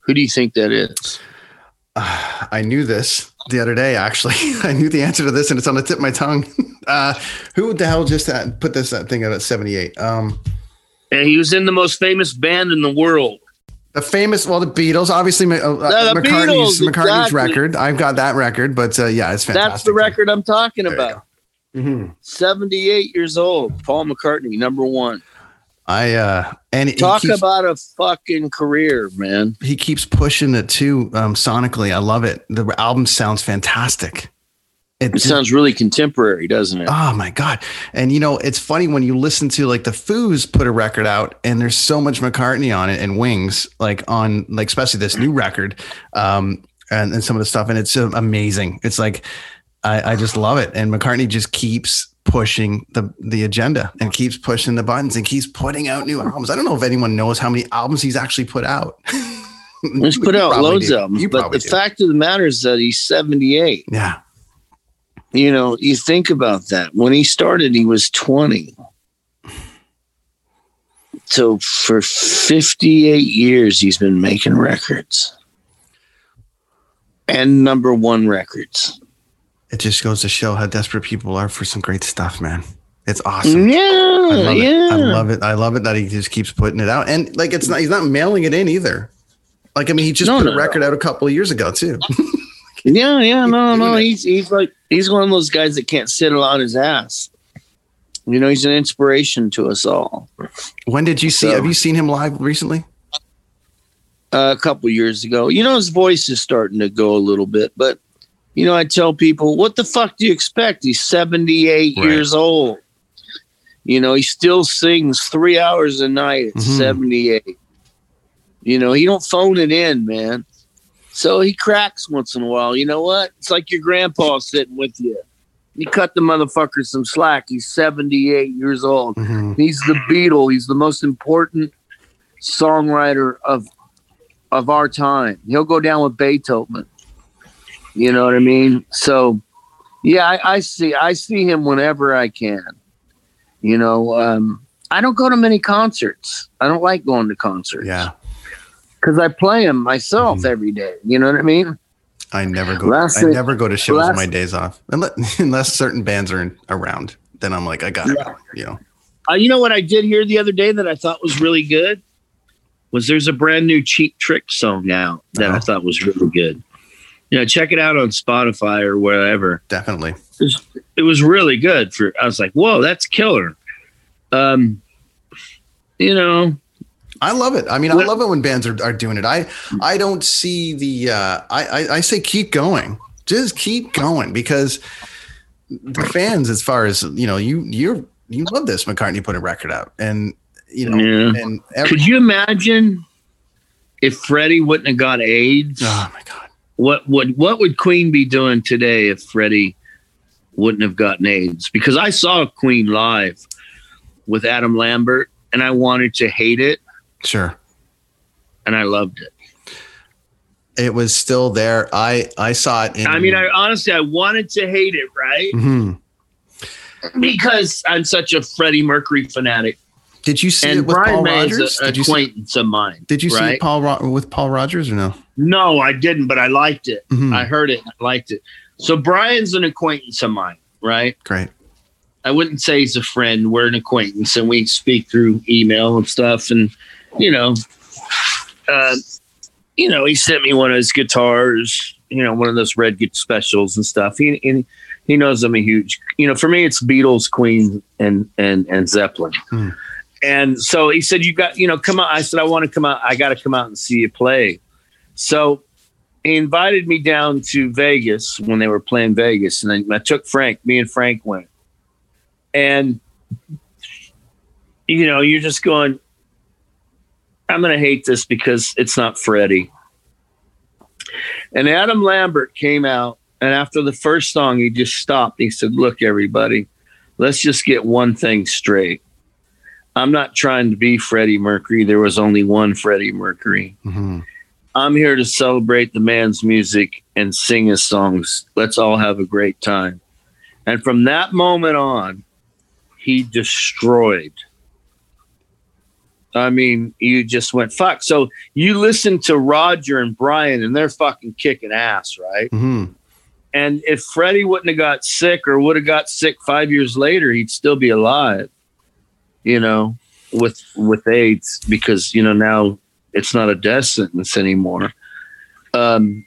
Who do you think that is? I knew this the other day. Actually, I knew the answer to this, and it's on the tip of my tongue. Uh, who the hell just uh, put this uh, thing out at seventy eight? Um, And he was in the most famous band in the world. the famous, well, the Beatles, obviously. Uh, uh, the McCartney's Beatles, McCartney's exactly. record. I've got that record, but uh, yeah, it's fantastic. That's the record I'm talking There about. Mhm. 78 years old. Paul McCartney, number one. I uh, and Talk keeps, about a fucking career, man. he keeps pushing it too. Um, sonically, I love it. The album sounds fantastic. It sounds really contemporary, doesn't it? Oh my god! And you know, it's funny when you listen to like the Foos put a record out, and there's so much McCartney on it and Wings, like on like especially this new record, um, and, and some of the stuff, and it's amazing. It's like I, I just love it, and McCartney just keeps pushing the the agenda and keeps pushing the buttons and keeps putting out new albums. I don't know if anyone knows how many albums he's actually put out. He's put out loads do. of them. You But the do. fact of the matter is that he's 78. yeah, You know, you think about that. When he started, he was 20. So for 58 years, he's been making records and number one records. It just goes to show how desperate people are for some great stuff, man. It's awesome. Yeah, I love yeah. it. I love it. I love it that he just keeps putting it out. And like it's not he's not mailing it in either. Like I mean he just No, put no, a record out a couple of years ago too. Yeah, yeah, no, no. He's he's like he's one of those guys that can't sit on his ass. You know, he's an inspiration to us all. when did you see So- have you seen him live recently? Uh, a couple years ago, you know, his voice is starting to go a little bit, but you know, I tell people, what the fuck do you expect? He's seventy eight Right. years old. You know, he still sings three hours a night at Mhm. seventy eight. You know, he don't phone it in, man. So he cracks once in a while. You know what? It's like your grandpa sitting with you. You cut the motherfucker some slack. He's 78 years old. Mhm. He's the Beatle. He's the most important songwriter of of our time. He'll go down with Beethoven. You know what I mean? So, yeah, I, I see. I see him whenever I can. You know, um, I don't go to many concerts. I don't like going to concerts. Yeah. because I play them myself Mhm. every day. You know what I mean? I never go Last I thing- never go to shows on my days off. Unless, unless certain bands are in, around. Then I'm like, I got it. You know. Uh, you know what I did hear the other day that I thought was really good was there's a brand new Cheap Trick song now that I Uh-huh. thought was really good. You know, check it out on Spotify or wherever. Definitely. It was really good. For I was like, whoa, that's killer. Um, you know, I love it. I mean, I love it when bands are, are doing it. I I don't see the uh I, I I say keep going. Just keep going because the fans, as far as you know, you you're you love this McCartney put a record out. And you know, Yeah. and every, could you imagine if Freddie wouldn't have got AIDS? oh my god. What would what would Queen be doing today if Freddie wouldn't have gotten AIDS because I saw Queen live with Adam Lambert and I wanted to hate it Sure. and I loved it. It was still there. I I saw it. In, I mean, I honestly I wanted to hate it, right? Mhm. Because I'm such a Freddie Mercury fanatic. Did you see it with Brian Paul May is Rodgers? an you see, acquaintance of mine. did you see? Paul Ro- with Paul Rodgers or no? No, I didn't, but I liked it. Mhm. I heard it. I liked it. So Brian's an acquaintance of mine, right? Great. I wouldn't say he's a friend. We're an acquaintance, and we speak through email and stuff. And you know, uh, you know, he sent me one of his guitars. You know, one of those red specials and stuff. He and he knows I'm a huge. You know, for me, it's Beatles, Queen, and and and Zeppelin. Hmm. And so he said, "You got, you know, come out." I said, "I want to come out. I got to come out and see you play." So he invited me down to Vegas when they were playing Vegas, and I, I took Frank. Me and Frank went, and you know, you're just going. I'm going to hate this because it's not Freddie. And Adam Lambert came out, and after the first song, he just stopped. He said, "Look, everybody, let's just get one thing straight. I'm not trying to be Freddie Mercury. There was only one Freddie Mercury." Mhm. I'm here to celebrate the man's music and sing his songs. Let's all have a great time. And from that moment on, he destroyed. I mean, you just went fuck. So you listen to Roger and Brian, and they're fucking kicking ass, right? Mhm. And if Freddie wouldn't have got sick or would have got sick five years later, he'd still be alive, you know, with with AIDS because you know now it's not a death sentence anymore. Um,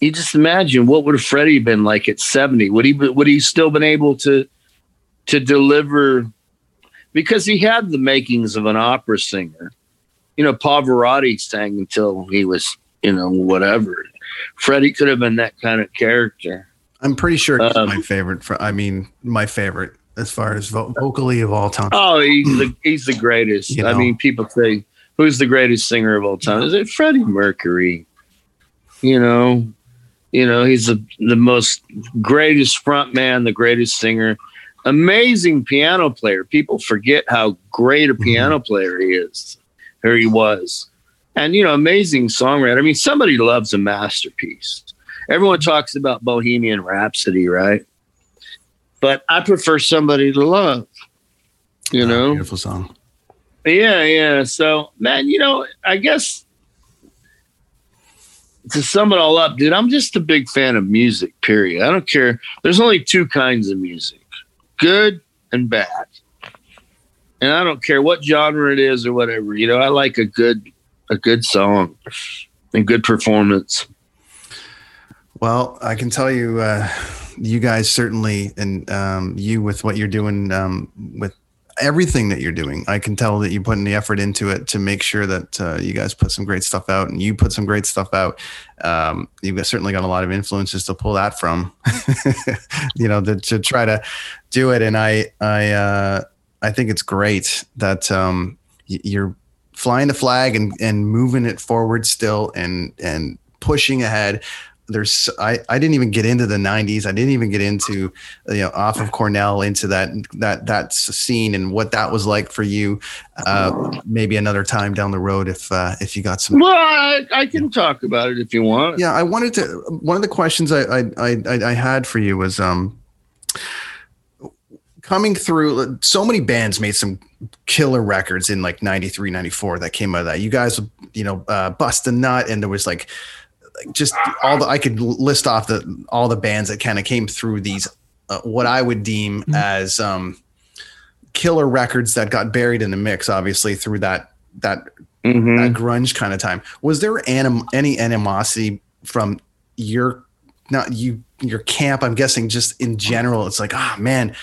you just imagine what would have Freddie been like at seventy? Would he would he still been able to to deliver? Because he had the makings of an opera singer. You know, Pavarotti sang until he was you know whatever. Freddie could have been that kind of character. I'm pretty sure he's Um, my favorite. For, I mean, my favorite as far as vo- vocally of all time. Oh, he's the he's the greatest. You I mean, people say, "Who's the greatest singer of all time?" Is it Freddie Mercury? You know, you know, he's the the most greatest front man, the greatest singer, amazing piano player. People forget how great a mm-hmm. piano player he is, or he was, and you know, amazing songwriter. I mean, somebody loves a masterpiece. Everyone talks about Bohemian Rhapsody, right? But I prefer somebody to love. You Oh, know, beautiful song. yeah, yeah. So, man, you know, I guess to sum it all up, dude, I'm just a big fan of music, period. I don't care. There's only two kinds of music good and bad. And I don't care what genre it is or whatever. You know, I like a good a good song and good performance. Well, I can tell you, uh, you guys certainly, and um, you with what you're doing um, with everything that you're doing, I can tell that you're putting the effort into it to make sure that uh, you guys put some great stuff out, and you put some great stuff out. Um, you've certainly got a lot of influences to pull that from, you know, to, to try to do it. And I, I, uh, I think it's great that um, you're flying the flag and and moving it forward still, and and pushing ahead there's I, I didn't even get into the 90s i didn't even get into you know off of cornell into that that that scene and what that was like for you uh maybe another time down the road if uh if you got some Well, I, I can talk about it if you want. yeah i wanted to one of the questions i i i, I had for you was um coming through so many bands made some killer records in like 93 94 that came out of that you guys you know uh bust a nut and there was like just all the I could list off the all the bands that kind of came through these uh, what I would deem as um killer records that got buried in the mix obviously through that that Mhm. that grunge kind of time was there anim- any animosity from your not you your camp I'm guessing just in general it's like ah man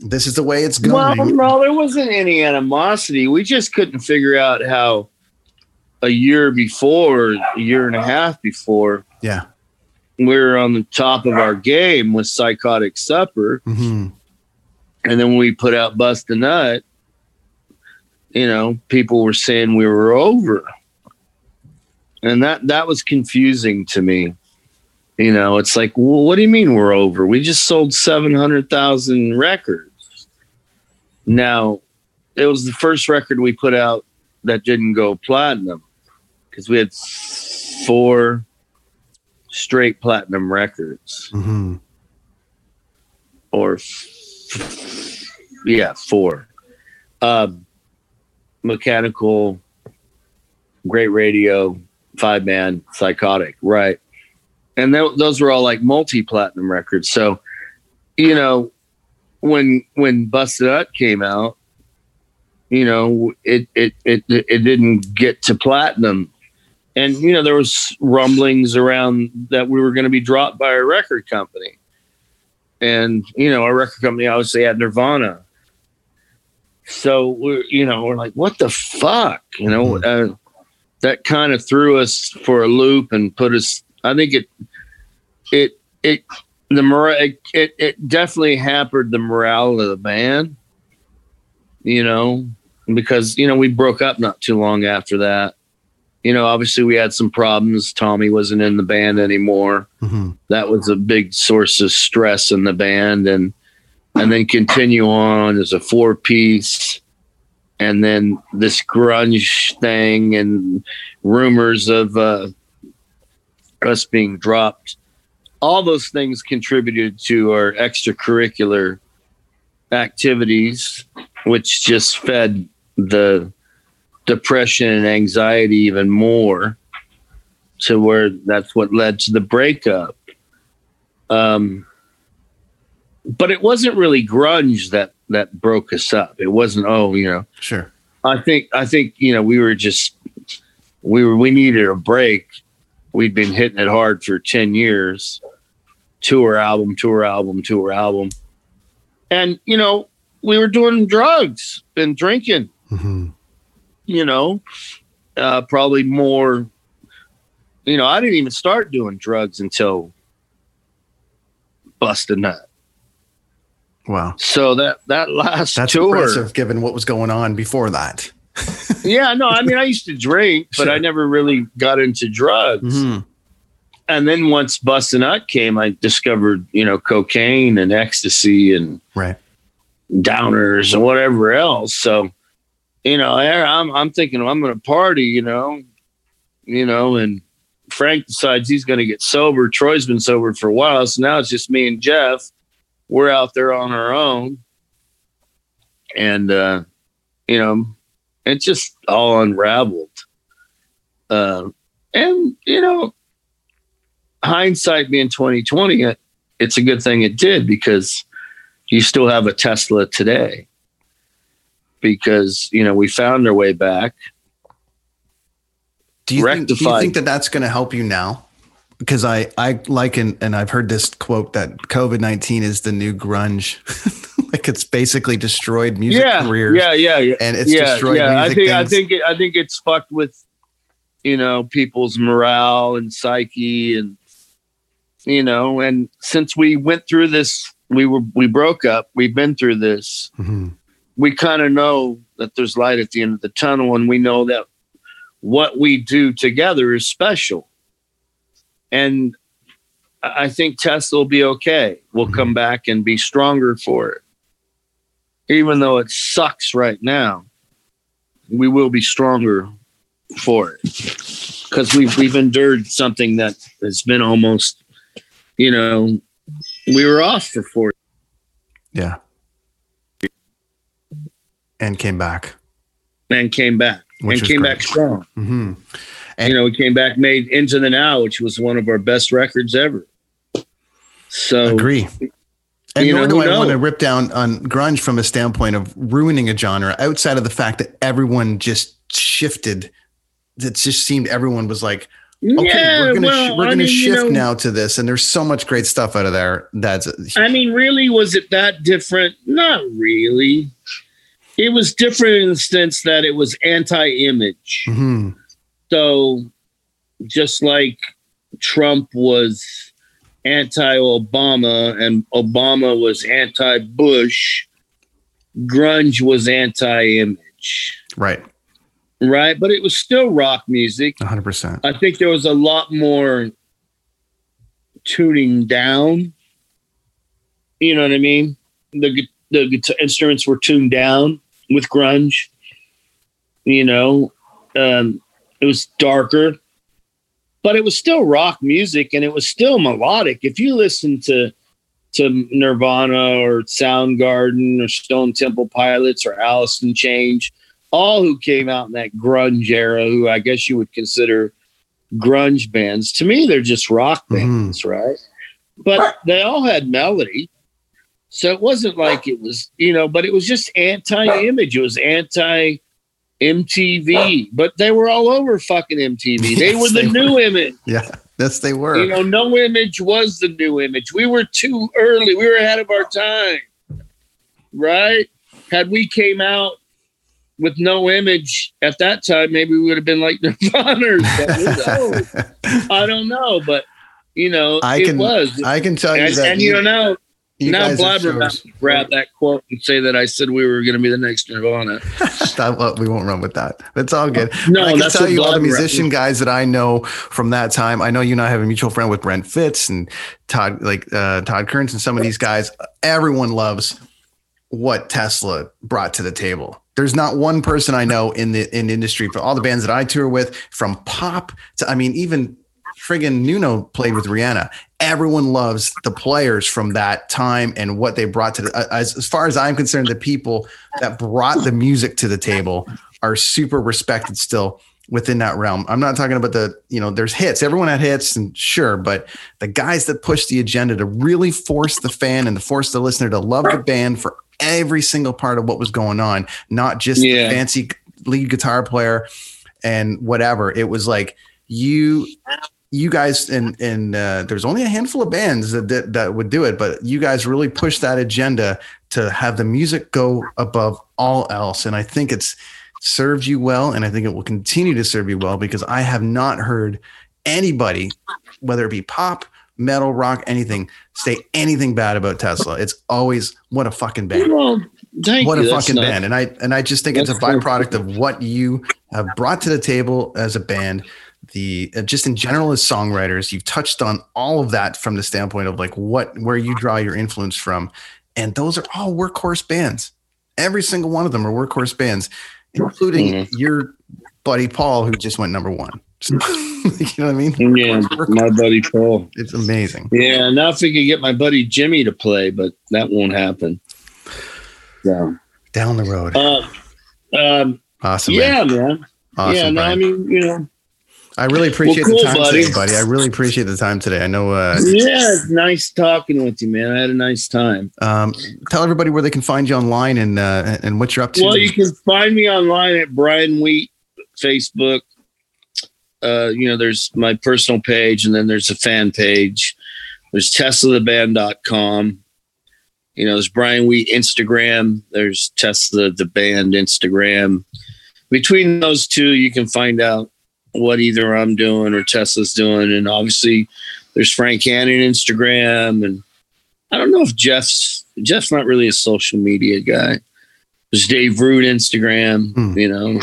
this is the way it's going. Well, going no, there wasn't any animosity. We just couldn't figure out how a year before, a year and a half before, yeah we were on the top of our game with Psychotic Supper. hmm And then when we put out Bust a Nut, you know, people were saying we were over. And that that was confusing to me. You know, it's like, well, what do you mean we're over? We just sold 700,000 records. Now, it was the first record we put out that didn't go platinum because we had four straight platinum records. Mm-hmm. Or, f- yeah, four. Um, mechanical, great radio, five man, psychotic, right? And th- those were all like multi platinum records. So, you know, when when Bust a Nut came out, you know, it it it it didn't get to platinum, and you know there was rumblings around that we were going to be dropped by a record company, and you know our record company obviously had Nirvana. So we're you know we're like what the fuck you know uh, that kind of threw us for a loop and put us. I think it it it the morale it, it, it definitely hampered the morale of the band you know because you know we broke up not too long after that you know obviously we had some problems. Tommy wasn't in the band anymore. Mm-hmm. that was a big source of stress in the band. And and then continue on as a four piece. And then this grunge thing and rumors of uh, us being dropped. All those things contributed to our extracurricular activities which just fed the depression and anxiety even more to where that's what led to the breakup. Um but it wasn't really grunge that that broke us up. It wasn't oh you know. Sure. i think i think you know we were just we were we needed a break. We'd been hitting it hard for 10 years. Tour album tour album tour album. And you know we were doing drugs and drinking. Mm-hmm. You know, uh, probably more. You know, I didn't even start doing drugs until bust a nut. Wow. So that that last That's tour, impressive given what was going on before that. yeah, no, I mean, I used to drink, but I never really got into drugs. Mm-hmm. And then once bust a nut came, I discovered you know cocaine and ecstasy and Right. downers and whatever else. So, you know, I'm I'm thinking I'm going to party, you know, you know, and Frank decides he's going to get sober. Troy's been sober for a while, so now it's just me and Jeff. We're out there on our own, and uh, you know, it just all unraveled. Uh, and you know, hindsight being twenty twenty, it, it's a good thing it did because you still have a Tesla today because you know we found our way back. Do you, think, do you think that that's going to help you now? Because I, I like, and, and I've heard this quote that COVID 19 is the new grunge. like it's basically destroyed music yeah, careers. yeah, yeah, yeah, And it's yeah, destroyed yeah. I music think I think it, I think it's fucked with you know people's morale and psyche and you know and since we went through this we were we broke up we've been through this Mhm. We kind of know that there's light at the end of the tunnel and we know that what we do together is special. And i think tesla will be okay. We'll come mm-hmm. back and be stronger for it. Even though it sucks right now we will be stronger for it. Because we've we've endured something that has been almost you know we were off for four Yeah. And came back. and came back Which and came great. back strong hmm And- you know, we came back, made Into the Now, which was one of our best records ever. So Agree. And you nor know, do I want to rip down on grunge from a standpoint of ruining a genre outside of the fact that everyone just shifted. It just seemed everyone was like, okay, yeah, we're gonna well, sh- we're I gonna mean, you shift know, now to this, and there's so much great stuff out of there. That's I mean, really, was it that different? Not really. It was different in the sense that it was anti-image. Mhm. So, just like Trump was anti-Obama and Obama was anti-Bush, grunge was anti-image, right, right? But it was still rock music. 100. percent I think there was a lot more tuning down. You know what I mean? The the instruments were tuned down with grunge. You know, um, it was darker, but it was still rock music and it was still melodic. If you listen to to Nirvana or Soundgarden or Stone Temple Pilots or Alice in Chains, all who came out in that grunge era, who I guess you would consider grunge bands. To me, they're just rock bands, mm-hmm. right? But they all had melody. So it wasn't like it was, you know, but it was just anti image. It was anti MTV, but they were all over fucking MTV. They yes, were the they new were. image. Yeah, yes, they were. You know, no image was the new image. We were too early. We were ahead of our time, right? Had we came out with no image at that time, maybe we would have been like Nirvana. I don't know, but you know, I it can, was. I can tell you and, that. And you, you know, you now Blabbermouth grab that quote and say that I said we were going to be the next Nirvana. Stop, we won't run with that. That's all good. No, I can tell you all the musician guys that I know from that time. I know you and I have a mutual friend with Brent Fitz and Todd, like uh, Todd Kerns and some of these guys. Everyone loves what Tesla brought to the table. There's not one person I know in the in the industry for all the bands that I tour with, from pop to I mean, even friggin' Nuno played with Rihanna. Everyone loves the players from that time and what they brought to the. As, as far as I'm concerned, the people that brought the music to the table are super respected still within that realm. I'm not talking about the, you know, there's hits. Everyone had hits and sure, but the guys that push the agenda to really force the fan and to force the listener to love the band for every single part of what was going on, not just yeah. the fancy lead guitar player and whatever. It was like you you guys and and uh, there's only a handful of bands that, that that would do it, but you guys really pushed that agenda to have the music go above all else, and I think it's served you well, and I think it will continue to serve you well because I have not heard anybody, whether it be pop, metal, rock, anything, say anything bad about Tesla. It's always what a fucking band. Well, what you. a fucking not, band. And I and I just think it's a byproduct of what you have brought to the table as a band. The uh, just in general as songwriters, you've touched on all of that from the standpoint of like what where you draw your influence from. And those are all workhorse bands. Every single one of them are workhorse bands, including mm-hmm. your buddy Paul, who just went number one. you know what I mean? Yeah, my buddy Paul. It's amazing. Yeah, now if we could get my buddy Jimmy to play, but that won't happen. Yeah. Down the road. Uh, um, awesome. Yeah, man. man. Awesome, yeah, no, I mean, you know. I really appreciate well, cool, the time buddy. today, buddy. I really appreciate the time today. I know. Uh, yeah, it's nice talking with you, man. I had a nice time. Um, tell everybody where they can find you online and uh, and what you're up to. Well, you can find me online at Brian Wheat Facebook, uh, you know, there's my personal page and then there's a fan page. There's TeslaTheBand.com. You know, there's Brian Wheat Instagram. There's Tesla the Band Instagram. Between those two, you can find out what either I'm doing or Tesla's doing. And obviously, there's Frank Hannon Instagram. And I don't know if Jeff's Jeff's not really a social media guy. There's Dave Rude Instagram. Hmm. You know,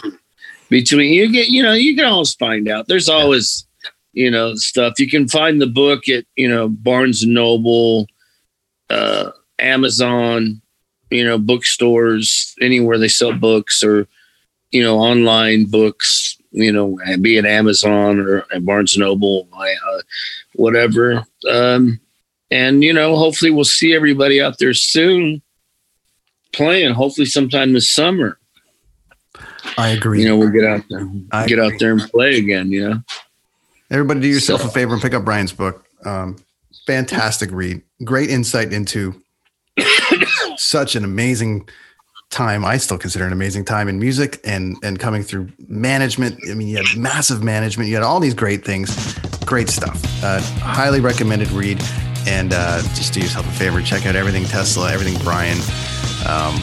between you get you know you can always find out there's always you know stuff you can find the book at you know barnes and noble uh amazon you know bookstores anywhere they sell books or you know online books you know be it amazon or barnes noble uh, whatever um and you know hopefully we'll see everybody out there soon playing hopefully sometime this summer I agree. You know, we'll get out there, I get agree. out there and play again. You know, everybody, do yourself so. a favor and pick up Brian's book. Um, fantastic read, great insight into such an amazing time. I still consider an amazing time in music and and coming through management. I mean, you had massive management. You had all these great things, great stuff. Uh, highly recommended read. And uh, just do yourself a favor, check out everything Tesla, everything Brian, um,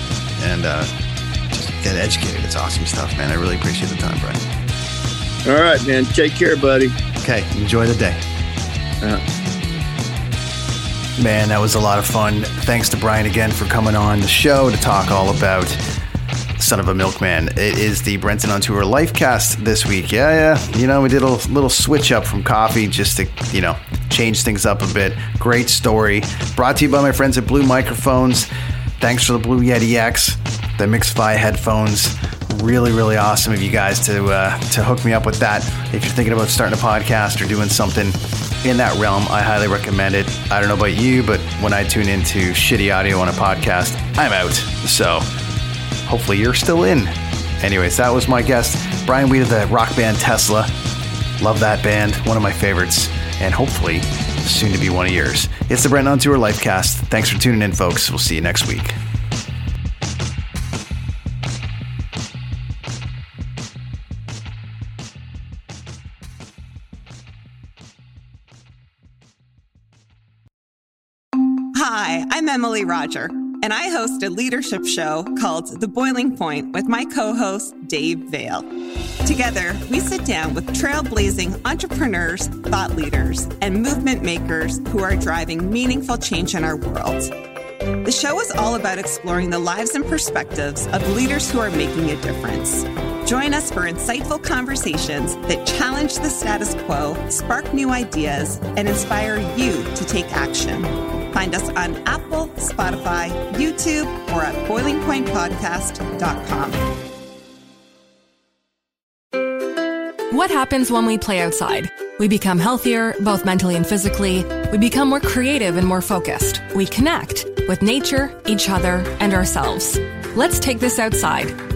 and uh, get educated. It's awesome stuff, man. I really appreciate the time, Brian. All right, man. Take care, buddy. Okay. Enjoy the day. Uh-huh. Man, that was a lot of fun. Thanks to Brian again for coming on the show to talk all about Son of a Milkman. It is the Brenton on Tour Lifecast this week. Yeah, yeah. You know, we did a little switch up from coffee just to, you know, change things up a bit. Great story. Brought to you by my friends at Blue Microphones. Thanks for the Blue Yeti X, the MixFi headphones. Really, really awesome of you guys to uh, to hook me up with that. If you're thinking about starting a podcast or doing something in that realm, I highly recommend it. I don't know about you, but when I tune into shitty audio on a podcast, I'm out. So hopefully you're still in. Anyways, that was my guest, Brian Wheat of the rock band Tesla. Love that band, one of my favorites, and hopefully soon to be one of yours. It's the Brent on Tour Lifecast. Thanks for tuning in, folks. We'll see you next week. Roger, and I host a leadership show called The Boiling Point with my co host, Dave Vale. Together, we sit down with trailblazing entrepreneurs, thought leaders, and movement makers who are driving meaningful change in our world. The show is all about exploring the lives and perspectives of leaders who are making a difference. Join us for insightful conversations that challenge the status quo, spark new ideas, and inspire you to take action. Find us on Apple, Spotify, YouTube, or at boilingpointpodcast.com. What happens when we play outside? We become healthier, both mentally and physically. We become more creative and more focused. We connect with nature, each other, and ourselves. Let's Take This Outside,